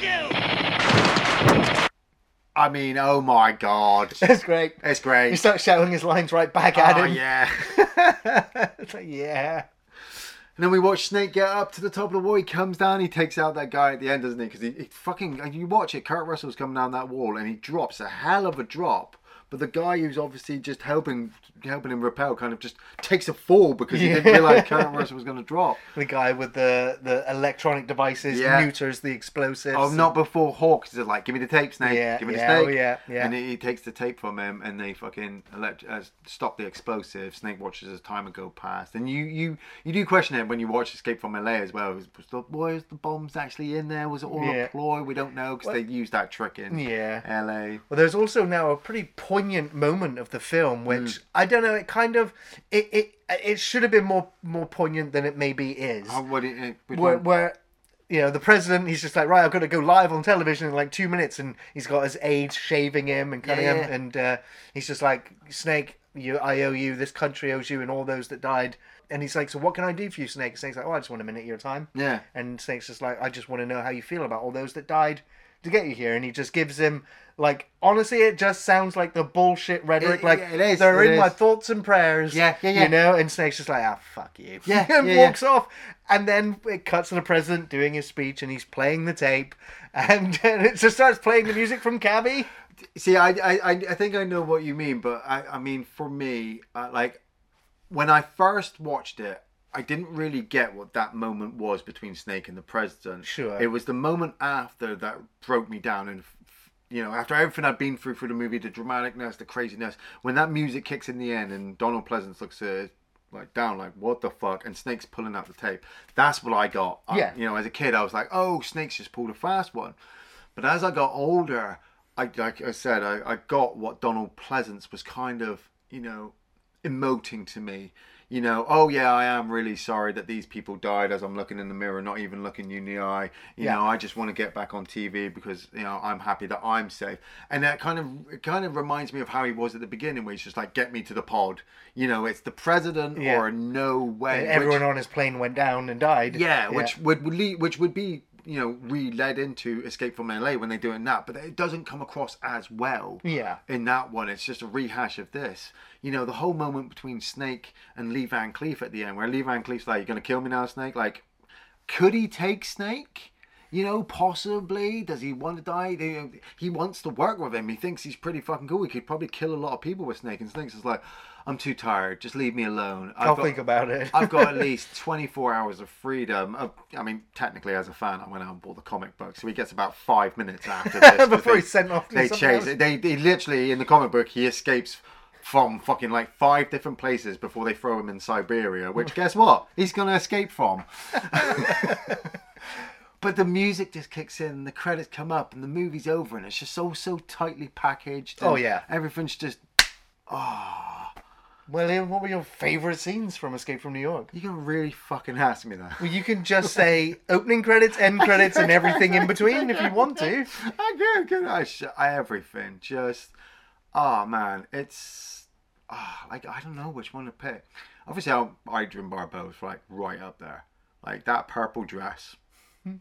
Speaker 8: Duke!
Speaker 2: I mean, oh my god,
Speaker 1: That's great.
Speaker 2: it's great.
Speaker 1: He starts shouting his lines right back at
Speaker 2: Oh
Speaker 1: him.
Speaker 2: yeah.
Speaker 1: it's like, yeah.
Speaker 2: And then we watch Snake get up to the top of the wall. He comes down. He takes out that guy at the end, doesn't he? Because he, he fucking. and You watch it. Kurt Russell's coming down that wall, and he drops a hell of a drop but the guy who's obviously just helping helping him repel kind of just takes a fall because he
Speaker 1: Yeah.
Speaker 2: didn't realize Kurt Russell was going to drop.
Speaker 1: The guy with the, the electronic devices
Speaker 2: Yeah.
Speaker 1: neuters the explosives.
Speaker 2: Oh, not before Hawk is like, give me the tape, Snake.
Speaker 1: Yeah,
Speaker 2: give me the
Speaker 1: yeah,
Speaker 2: snake.
Speaker 1: oh, yeah, yeah.
Speaker 2: And he, he takes the tape from him, and they fucking elect- uh, stop the explosive. Snake watches as time go past, and you you you do question it when you watch Escape from LA as well. Was, was the was the bombs actually in there? Was it all
Speaker 1: Yeah.
Speaker 2: a ploy? We don't know because they used that trick in
Speaker 1: Yeah.
Speaker 2: LA.
Speaker 1: Well, there's also now a pretty poignant moment of the film, which
Speaker 2: Mm.
Speaker 1: I don't know. It kind of it it it should have been more more poignant than it maybe is.
Speaker 2: What it, it,
Speaker 1: where, where you know the president, he's just like, right, I've got to go live on television in like two minutes, and he's got his aides shaving him and cutting
Speaker 2: Yeah,
Speaker 1: him, and uh, he's just like, Snake, you, I owe you. This country owes you, and all those that died. And he's like, so what can I do for you, Snake? Snake's like, oh, I just want a minute of your time.
Speaker 2: Yeah.
Speaker 1: And Snake's just like, I just want to know how you feel about all those that died to get you here. And he just gives him, like, honestly, it just sounds like the bullshit rhetoric.
Speaker 2: It-
Speaker 1: like,
Speaker 2: it is,
Speaker 1: they're
Speaker 2: it
Speaker 1: in my thoughts and prayers.
Speaker 2: Yeah, yeah, yeah.
Speaker 1: You know? And Snake's just like, ah, fuck you.
Speaker 2: Yeah,
Speaker 1: and
Speaker 2: yeah, yeah.
Speaker 1: walks off. And then it cuts to the president doing his speech and he's playing the tape. And, and it just starts playing the music from Cabby.
Speaker 2: See, I, I, I I think I know what you mean, but I, I mean, for me, uh, like, when I first watched it, I didn't really get what that moment was between Snake and the president.
Speaker 1: Sure.
Speaker 2: It was the moment after that broke me down, and you know, after everything I'd been through for the movie, the dramaticness, the craziness, when that music kicks in the end, and Donald Pleasence looks uh, like down, like what the fuck, and Snake's pulling out the tape. That's what I got. I-
Speaker 1: Yeah.
Speaker 2: you know, as a kid, I was like, oh, Snake's just pulled a fast one. But as I got older, I like I said, I, I got what Donald Pleasence was kind of, you know, emoting to me. You know, oh yeah, I am really sorry that these people died as I'm looking in the mirror, not even looking you in the eye. You
Speaker 1: Yeah.
Speaker 2: know, I just want to get back on TV because, you know, I'm happy that I'm safe. And that kind of it kind of reminds me of how he was at the beginning where he's just like, get me to the pod. You know, it's the president
Speaker 1: Yeah.
Speaker 2: or no way.
Speaker 1: And
Speaker 2: which-
Speaker 1: everyone on his plane went down and died.
Speaker 2: yeah, which would would lead, which would be you know re-led into Escape from LA when they do it in that, but it doesn't come across as well.
Speaker 1: Yeah.
Speaker 2: In that one, it's just a rehash of this. You know, the whole moment between Snake and Lee Van Cleef at the end, where Lee Van Cleef's like, "You're gonna kill me now, Snake." Like, could he take Snake? You know, possibly. Does he want to die? He wants to work with him. He thinks he's pretty fucking cool. He could probably kill a lot of people with Snake. And Snake's just like, I'm too tired. Just leave me alone. I've
Speaker 1: I'll
Speaker 2: got-
Speaker 1: think about it.
Speaker 2: I've got at least 24 hours of freedom. Uh, I mean, technically, as a fan, I went out and bought the comic book, so he gets about five minutes after this
Speaker 1: Before
Speaker 2: they-
Speaker 1: he's sent off
Speaker 2: They chase it. They, they literally, in the comic book, he escapes from fucking like five different places before they throw him in Siberia, which guess what? He's going to escape from. But the music just kicks in, and the credits come up, and the movie's over, and it's just so so tightly packaged.
Speaker 1: Oh, yeah.
Speaker 2: everything's just
Speaker 1: Well, what were your favourite scenes from Escape from New York?
Speaker 2: You can really fucking ask me that.
Speaker 1: Well, you can just say opening credits, end credits, and everything in between if you want to.
Speaker 2: I can, good. I, sh- I everything. Just, oh man, it's, ah, like I don't know which one to pick. Obviously, Adrienne Barbeau is like right up there. Like that purple dress,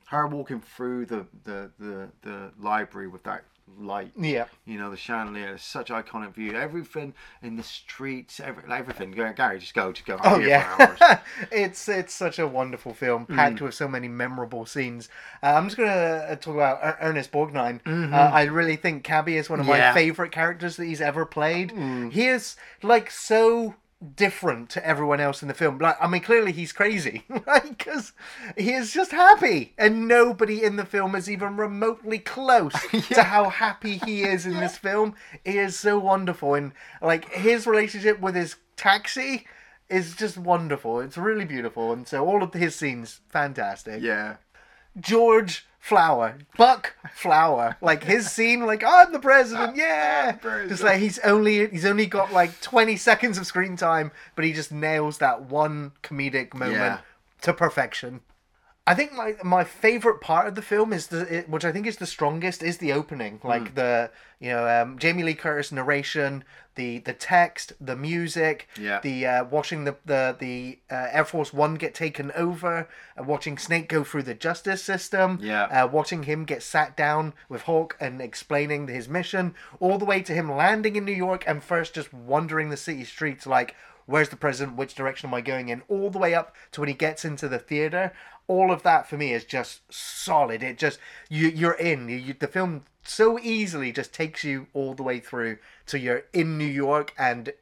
Speaker 2: her walking through the the the, the library with that light.
Speaker 1: Yeah.
Speaker 2: You know the chandelier. Such iconic view. Everything in the streets. Every, everything. Gary, just go, just go.
Speaker 1: Oh
Speaker 2: here for hours.
Speaker 1: yeah, it's it's such a wonderful film,
Speaker 2: Mm.
Speaker 1: packed with so many memorable scenes. Uh, I'm just gonna uh, talk about Er- Ernest Borgnine. Uh, I really think Cabby is one of my
Speaker 2: Mm-hmm. Yeah. Mm.
Speaker 1: favorite characters that he's ever played. He is like so different to everyone else in the film. Like, I mean, clearly he's crazy, right? Because he is just happy, and nobody in the film is even remotely close to how happy he is in this film. He is so wonderful, and like his relationship with his taxi is just wonderful. It's really beautiful, and so all of his scenes fantastic.
Speaker 2: Yeah.
Speaker 1: George Flower, Buck Flower, like his scene, like I'm the president, yeah. Just like he's only he's only got like 20 seconds of screen time, but he just nails that one comedic moment
Speaker 2: Yeah.
Speaker 1: to perfection. I think my my favorite part of the film is the it, which I think is the strongest is the opening,
Speaker 2: Hmm.
Speaker 1: like the you know um, Jamie Lee Curtis narration, the the text, the music,
Speaker 2: Yeah.
Speaker 1: the uh, watching the the the uh, Air Force One get taken over, uh, watching Snake go through the justice system,
Speaker 2: Yeah.
Speaker 1: uh, watching him get sat down with Hawk and explaining his mission, all the way to him landing in New York and first just wandering the city streets like. Where's the president? Which direction am I going in? All the way up to when he gets into the theater. All of that for me is just solid. It just you you're in. You, the film so easily just takes you all the way through to you're in New York and.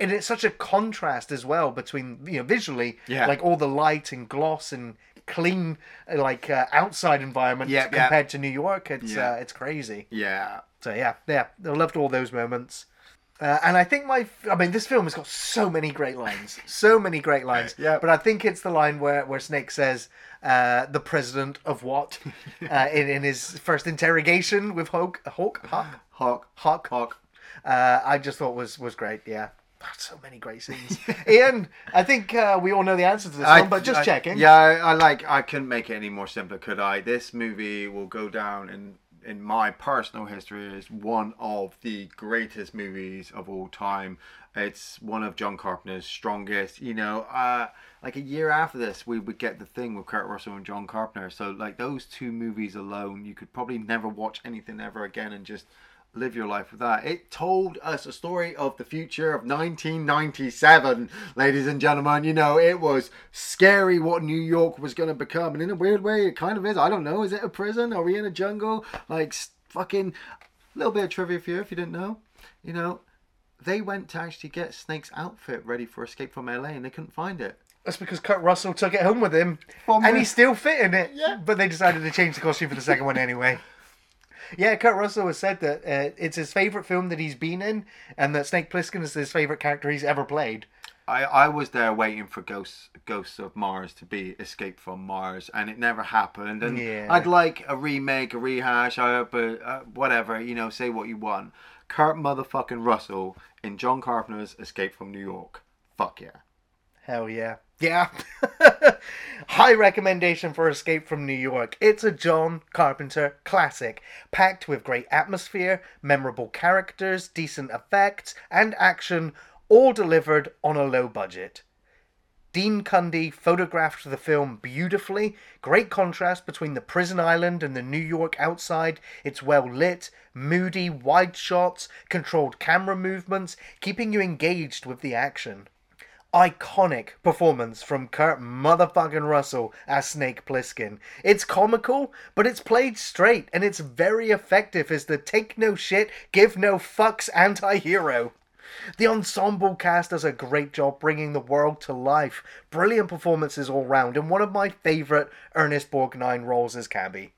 Speaker 1: And it's such a contrast as well between you know visually,
Speaker 2: Yeah.
Speaker 1: like all the light and gloss and clean like uh, outside environment
Speaker 2: Yeah, yeah.
Speaker 1: compared to New York. It's
Speaker 2: Yeah.
Speaker 1: uh, it's crazy.
Speaker 2: Yeah.
Speaker 1: So yeah, yeah, I loved all those moments. Uh, and I think my, I mean, this film has got so many great lines, so many great lines.
Speaker 2: Yeah.
Speaker 1: But I think it's the line where, where Snake says, uh, "The president of what?" uh, in in his first interrogation with Hawk, Hawk, Hawk,
Speaker 2: Hawk.
Speaker 1: Hawk.
Speaker 2: Hawk.
Speaker 1: Uh, I just thought was was great. Yeah. Ah, So many great scenes. Iain, I think uh, we all know the answer to this one, but just
Speaker 2: I-
Speaker 1: checking.
Speaker 2: Yeah, I, I like. I couldn't make it any more simpler, could I? This movie will go down in in my personal history is one of the greatest movies of all time. It's one of John Carpenter's strongest. You know, uh, like a year after this, we would get the thing with Kurt Russell and John Carpenter. So like those two movies alone, you could probably never watch anything ever again and just live your life with that. It told us a story of the future of 1997, ladies and gentlemen. You know, it was scary what New York was going to become, and in a weird way, it kind of is. I don't know. Is it a prison? Are we in a jungle? Like, fucking. A little bit of trivia for you if you didn't know. You know, they went to actually get Snake's outfit ready for Escape from LA, and they couldn't find it.
Speaker 1: That's because Kurt Russell took it home with him,
Speaker 2: From
Speaker 1: and
Speaker 2: the-
Speaker 1: he's still fit in it.
Speaker 2: Yeah.
Speaker 1: But they decided to change the costume for the second one anyway. Yeah, Kurt Russell has said that uh, it's his favorite film that he's been in, and that Snake Plissken is his favorite character he's ever played.
Speaker 2: I, I was there waiting for Ghosts Ghosts of Mars to be Escape from Mars, and it never happened. And
Speaker 1: Yeah.
Speaker 2: I'd like a remake, a rehash, uh, but uh, whatever, you know, say what you want. Kurt motherfucking Russell in John Carpenter's Escape from New York. Fuck yeah.
Speaker 1: Hell yeah. Yeah. High recommendation for Escape from New York. It's a John Carpenter classic, packed with great atmosphere, memorable characters, decent effects, and action, all delivered on a low budget. Dean Cundey photographed the film beautifully. Great contrast between the prison island and the New York outside. It's well lit, moody, wide shots, controlled camera movements, keeping you engaged with the action iconic performance from Kurt motherfucking Russell as Snake Plissken. It's comical, but it's played straight, and it's very effective as the take no shit, give no fucks anti-hero. The ensemble cast does a great job bringing the world to life. Brilliant performances all round, and one of my favourite Ernest Borgnine roles as Cabby.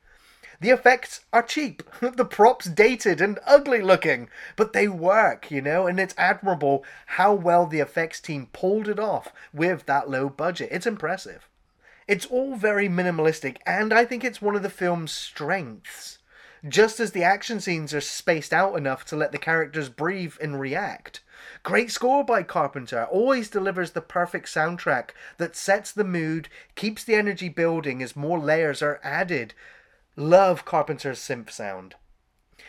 Speaker 1: The effects are cheap. The props dated and ugly looking, but they work, you know, and it's admirable how well the effects team pulled it off with that low budget. It's impressive. It's all very minimalistic, and I think it's one of the film's strengths. Just as the action scenes are spaced out enough to let the characters breathe and react. Great score by Carpenter, always delivers the perfect soundtrack that sets the mood, keeps the energy building as more layers are added. Love Carpenter's synth sound.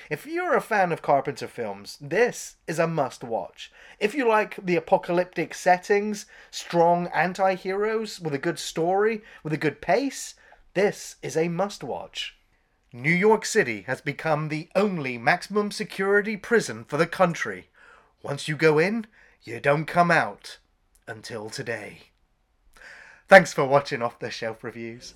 Speaker 1: If you're a fan of Carpenter films, this is a must watch. If you like the apocalyptic settings, strong anti heroes with a good story, with a good pace, this is a must watch. New York City has become the only maximum security prison for the country. Once you go in, you don't come out until today. Thanks for watching Off the Shelf Reviews.